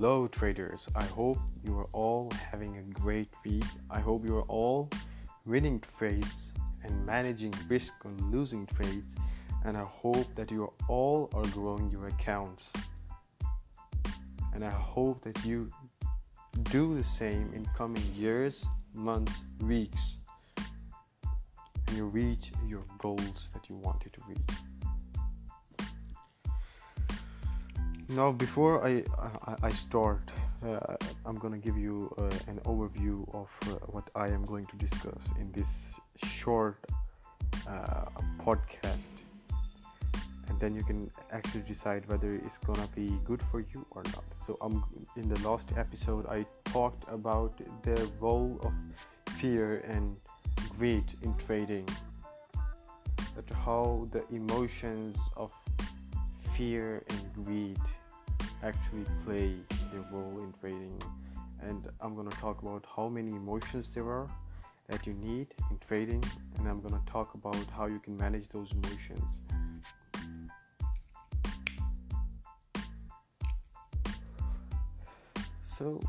Hello, traders. I hope you are all having a great week. I hope you are all winning trades and managing risk on losing trades. And I hope that you are all are growing your accounts. And I hope that you do the same in coming years, months, weeks, and you reach your goals that you wanted to reach. Now before I, I, I start uh, I'm gonna give you uh, an overview of uh, what I am going to discuss in this short uh, podcast. And then you can actually decide whether it's gonna be good for you or not. So um, in the last episode I talked about the role of fear and greed in trading. That how the emotions of fear and greed actually play their role in trading and I'm going to talk about how many emotions there are that you need in trading and I'm going to talk about how you can manage those emotions. So,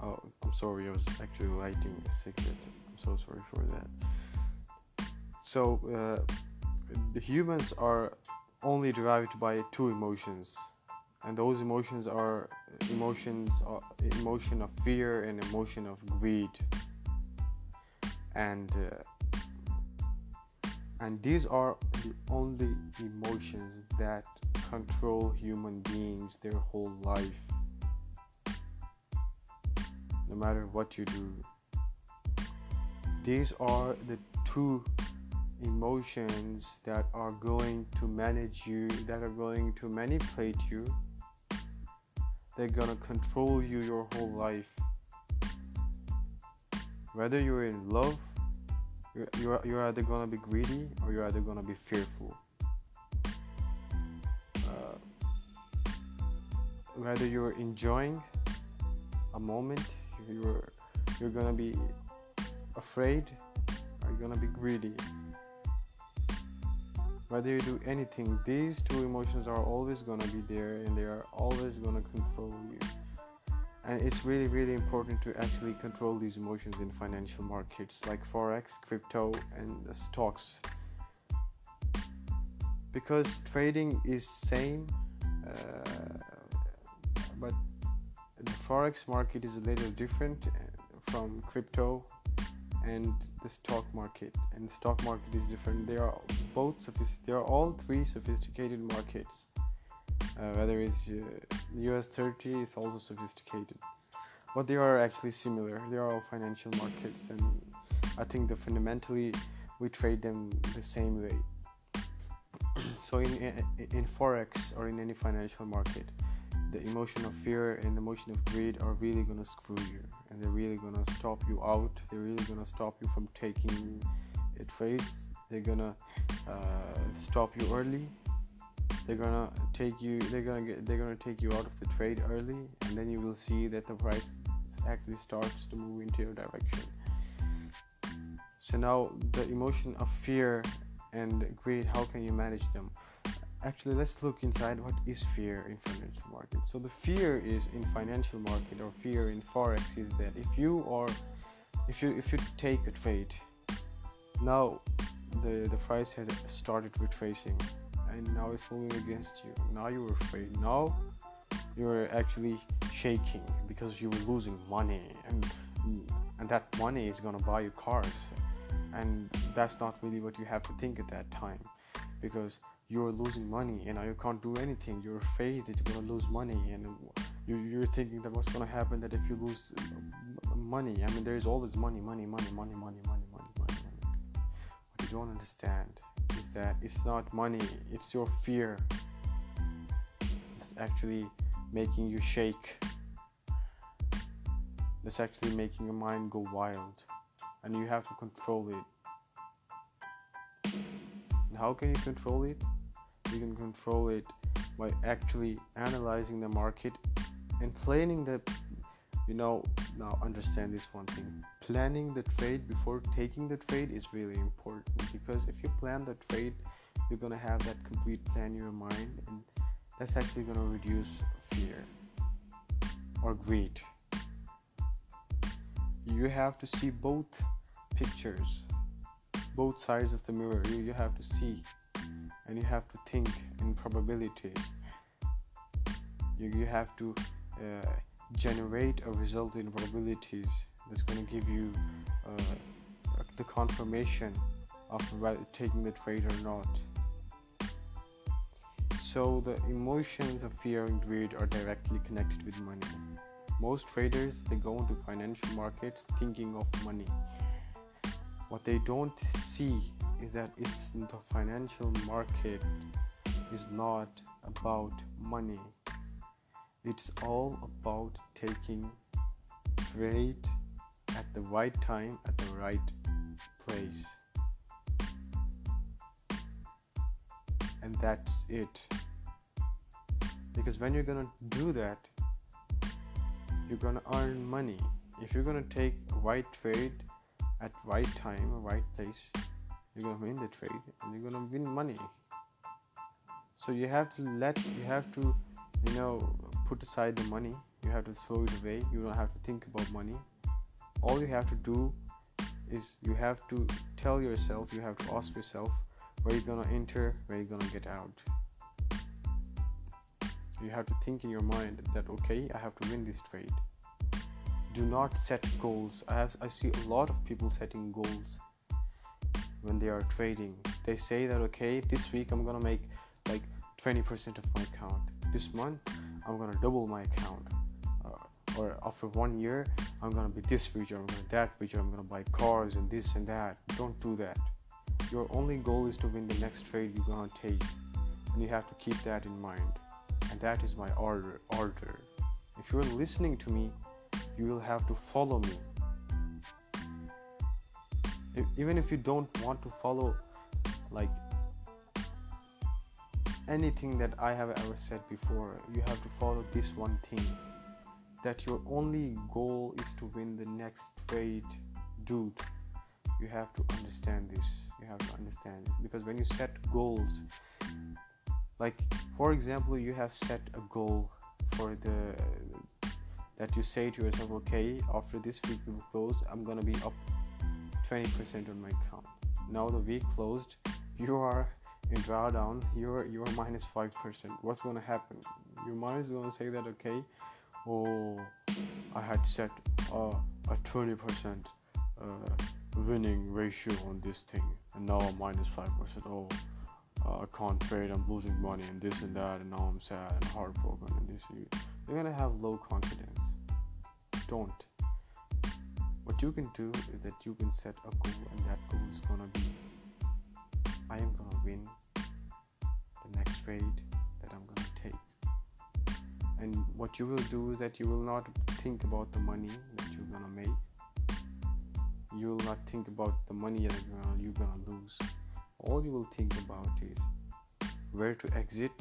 oh, I'm sorry, I was actually lighting a cigarette. I'm so sorry for that. So, uh, the humans are only derived by two emotions. And those emotions are emotions emotion of fear and emotion of greed. And uh, and these are the only emotions that control human beings their whole life. No matter what you do. These are the two emotions that are going to manage you, that are going to manipulate you. They're gonna control you your whole life. Whether you're in love, you're, you're, you're either gonna be greedy or you're either gonna be fearful. Uh, whether you're enjoying a moment, you're you're gonna be afraid or you're gonna be greedy whether you do anything these two emotions are always going to be there and they are always going to control you. And it's really really important to actually control these emotions in financial markets like forex crypto and stocks. Because trading is same uh, but the forex market is a little different uh, from crypto and the stock market and the stock market is different. They are both they are all three sophisticated markets. Uh, whether it's uh, US 30 is also sophisticated. But they are actually similar. They are all financial markets and i think that fundamentally we trade them the same way. So in, in forex or in any financial market the emotion of fear and the emotion of greed are really to screw you. And they're really to stop you out. They're really to stop you from taking trades they're going to uh, stop you early. They're to take you they're to get they're to take you out of the trade early. And then you will see that the price actually starts to move into your direction. So now the emotion of fear and greed how can you manage them actually let's look inside what is fear in financial market. So the fear is in financial market or fear in forex is that if you are if you if you take a trade now the the price has started retracing and now it's moving against you. Now you're afraid. Now you're actually shaking because you were losing money and and that money is to buy you cars. And that's not really what you have to think at that time because you're losing money and you can't do anything. You're afraid that you're going to lose money and you're thinking that what's going to happen that if you lose money i mean there's always money money money money money money money money money. What you don't understand is that it's not money it's your fear. It's actually making you shake. It's actually making your mind go wild and you have to control it. And how can you control it you can control it by actually analyzing the market and planning the you know now understand this one thing. Planning the trade before taking the trade is really important because if you plan the trade you're gonna have that complete plan in your mind and that's actually to reduce fear or greed. You have to see both pictures both sides of the mirror. You, you have to see and you have to think in probabilities. You, you have to uh, generate a result in probabilities that's going to give you uh, the confirmation of taking the trade or not. So the emotions of fear and greed are directly connected with money. Most traders they go into financial markets thinking of money. What they don't see is that it's the financial market is not about money. It's all about taking trade at the right time at the right place. And that's it. Because when you're gonna do that you're gonna earn money. If you're gonna take right trade at right time right place you're gonna win the trade and you're gonna win money. So you have to let you have to you know put aside the money. You have to throw it away. You don't have to think about money. All you have to do is you have to tell yourself you have to ask yourself where you're gonna enter where you're gonna get out. You have to think in your mind that okay i have to win this trade. Do not set goals. I have i see a lot of people setting goals when they are trading. They say that okay this week i'm gonna make like 20% of my account. This month i'm gonna double my account. Uh, or after one year i'm gonna be this feature i'm gonna that feature i'm gonna buy cars and this and that. Don't do that. Your only goal is to win the next trade you're gonna take and you have to keep that in mind. And that is my order order. If you're listening to me you will have to follow me even if you don't want to follow like anything that i have ever said before you have to follow this one thing that your only goal is to win the next trade dude. You have to understand this. You have to understand this. Because when you set goals like for example you have set a goal for the that you say to yourself okay after this week will close i'm gonna be up 20% on my account now the week closed you are in drawdown you're you're minus 5% what's gonna happen? Your mind is gonna say that okay oh i had set uh, a 20% uh, winning ratio on this thing and now I'm minus 5% oh uh, I can't trade I'm losing money and this and that and now I'm sad and heartbroken and this you're gonna have low confidence. Don't what you can do is that you can set a goal and that goal is gonna be I am gonna win the next trade that I'm gonna take and what you will do is that you will not think about the money that you're gonna make you will not think about the money that you're gonna lose. All you will think about is where to exit,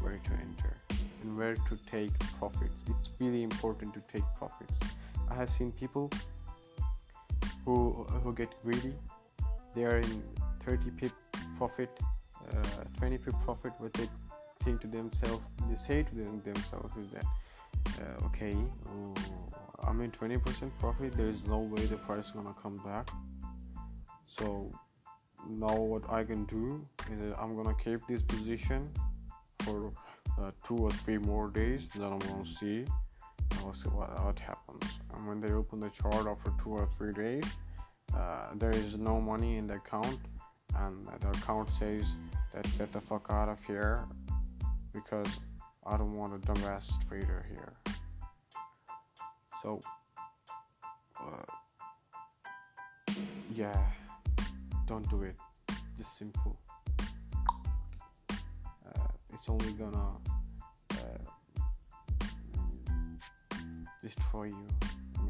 where to enter, and where to take profits. It's really important to take profits. I have seen people who who get greedy. They are in 30 pip profit, uh, 20 pip profit. What they think to themselves, they say to them, themselves is that, uh, okay. Oh, I'm in 20% profit, there is no way the price is gonna come back. So now what I can do is I'm gonna keep this position for uh, two or three more days. Then I'm gonna see. See what, what happens. And when they open the chart after two or three days, uh, there is no money in the account, and the account says that get the fuck out of here because I don't want a dumbass trader here. So, uh, yeah, don't do it. Just simple. Uh, it's only gonna uh, destroy you.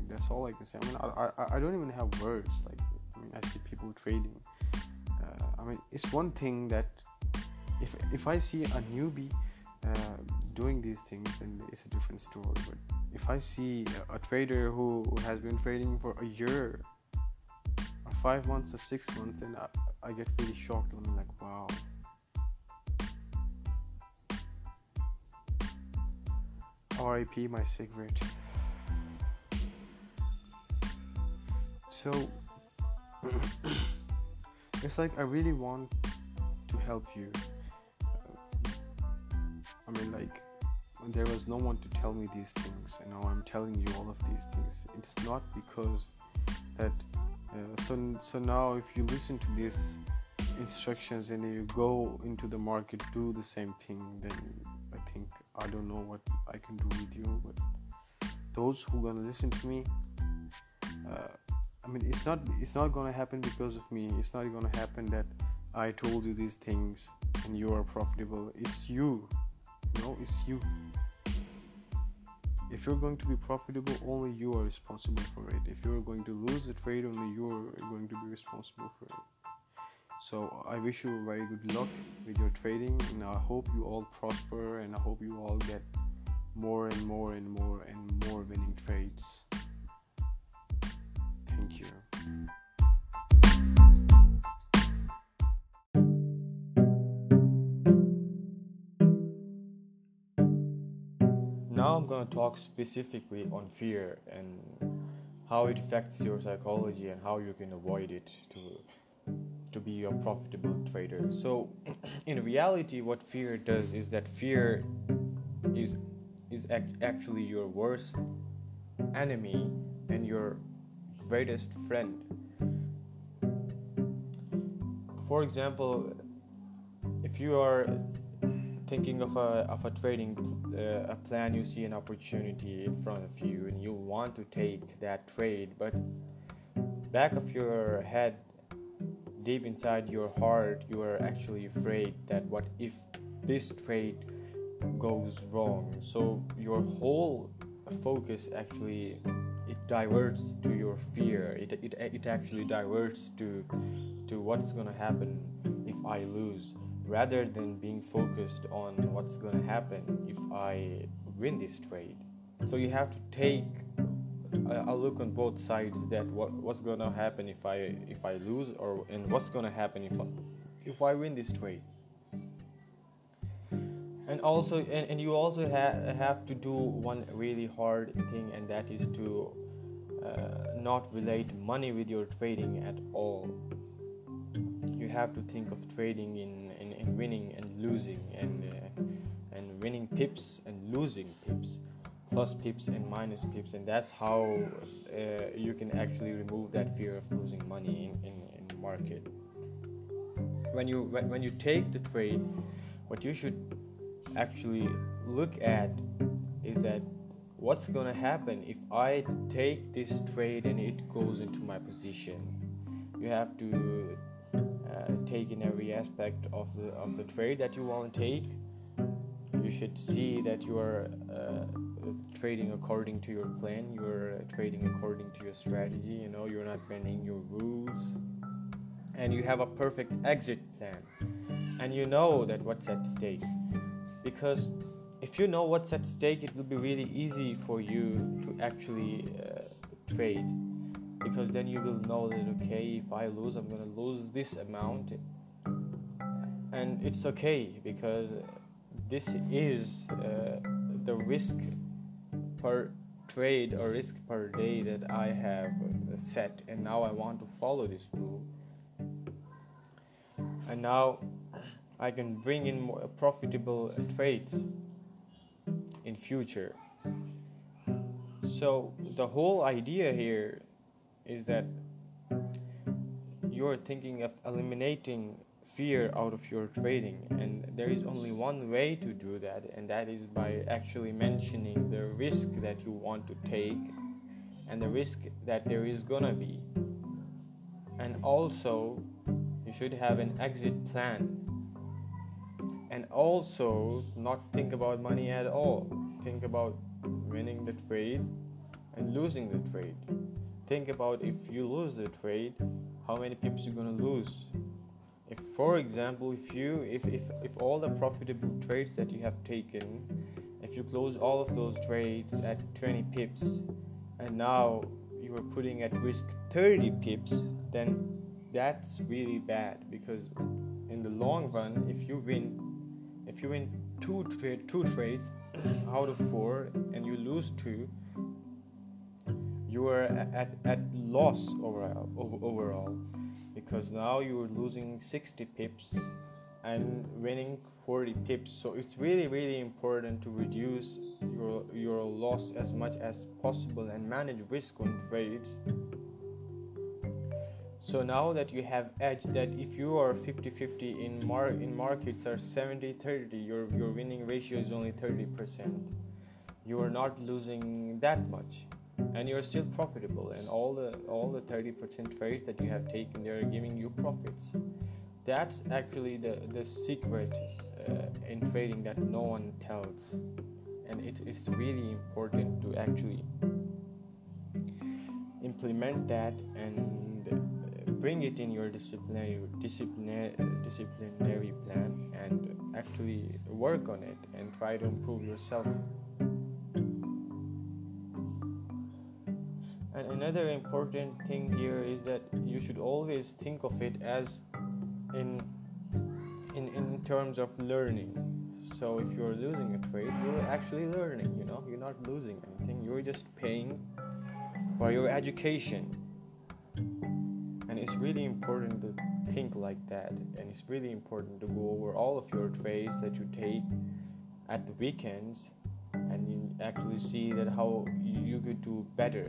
Mean, that's all I can say. I mean, I, I, I don't even have words. Like, I mean, I see people trading. Uh, I mean, it's one thing that if if I see a newbie uh, doing these things, then it's a different story. But if I see a, trader who, has been trading for a year, or five months, or six months, and I, I get really shocked. And I'm like, wow. RIP my cigarette. So it's like I really want to help you. I mean, like there was no one to tell me these things, and now I'm telling you all of these things. It's not because that. Uh, so so now if you listen to these instructions and you go into the market do the same thing, then I think I don't know what I can do with you. But those who gonna listen to me. Uh, I mean, it's not it's not gonna happen because of me. It's not gonna happen that I told you these things and you are profitable. It's you. You know, it's you. If you're going to be profitable, only you are responsible for it. If you're going to lose the trade, only you are going to be responsible for it. So I wish you very good luck with your trading, and I hope you all prosper, and I hope you all get more and more and more and more winning trades. Going to talk specifically on fear and how it affects your psychology and how you can avoid it to to be a profitable trader. So in reality what fear does is that fear is is act- actually your worst enemy and your greatest friend. For example, if you are thinking of a, of a trading uh, a plan, you see an opportunity in front of you and you want to take that trade, but back of your head, deep inside your heart, you are actually afraid that what if this trade goes wrong? So your whole focus actually it diverts to your fear. It, it, it actually diverts to to what's gonna happen if I lose, rather than being focused on what's gonna happen if I win this trade. So you have to take a, look on both sides that what, what's gonna happen if I if I lose, or and what's gonna happen if I, if I win this trade and also and, and you also ha- have to do one really hard thing and that is to uh, not relate money with your trading at all you have to think of trading in, in, in winning and losing and uh, and winning pips and losing pips plus pips and minus pips and that's how uh, you can actually remove that fear of losing money in, in, in the market when you when, when you take the trade what you should actually look at is that what's gonna happen if I take this trade and it goes into my position. You have to uh, take in every aspect of the of the trade that you want to take. You should see that you are uh, trading according to your plan. You are trading according to your strategy. You know you're not bending your rules, and you have a perfect exit plan. And you know that what's at stake because if you know what's at stake, it will be really easy for you to actually uh, trade because then you will know that okay, if I lose, I'm gonna lose this amount, and it's okay because this is uh, the risk per trade or risk per day that I have set, and now I want to follow this rule. And now I can bring in more profitable trades in future. So the whole idea here is that you're thinking of eliminating fear out of your trading and there is only one way to do that and that is by actually mentioning the risk that you want to take and the risk that there is gonna be and also you should have an exit plan and also not think about money at all. Think about winning the trade and losing the trade. Think about if you lose the trade, how many pips you're gonna lose. If, for example, if you if, if if all the profitable trades that you have taken, if you close all of those trades at 20 pips, and now you are putting at risk 30 pips, then that's really bad because in the long run, if you win if you win two trade two trades out of four and you lose two you are at, at loss overall, overall because now you're losing 60 pips and winning 40 pips. So it's really really important to reduce your your loss as much as possible and manage risk on trades. So now that you have edge that if you are 50-50 in mar- in markets are 70-30 your your winning ratio is only 30% you are not losing that much and you're still profitable and all the all the 30% trades that you have taken they're giving you profits. That's actually the the secret uh, in trading that no one tells. And it is really important to actually implement that and uh, bring it in your disciplinary disciplinary disciplinary plan and actually work on it and try to improve yourself another important thing here is that you should always think of it as in in in terms of learning. So if you're losing a trade you're actually learning you know? You're not losing anything. You're just paying for your education. And it's really important to think like that. And it's really important to go over all of your trades that you take at the weekends and you actually see that how you could do better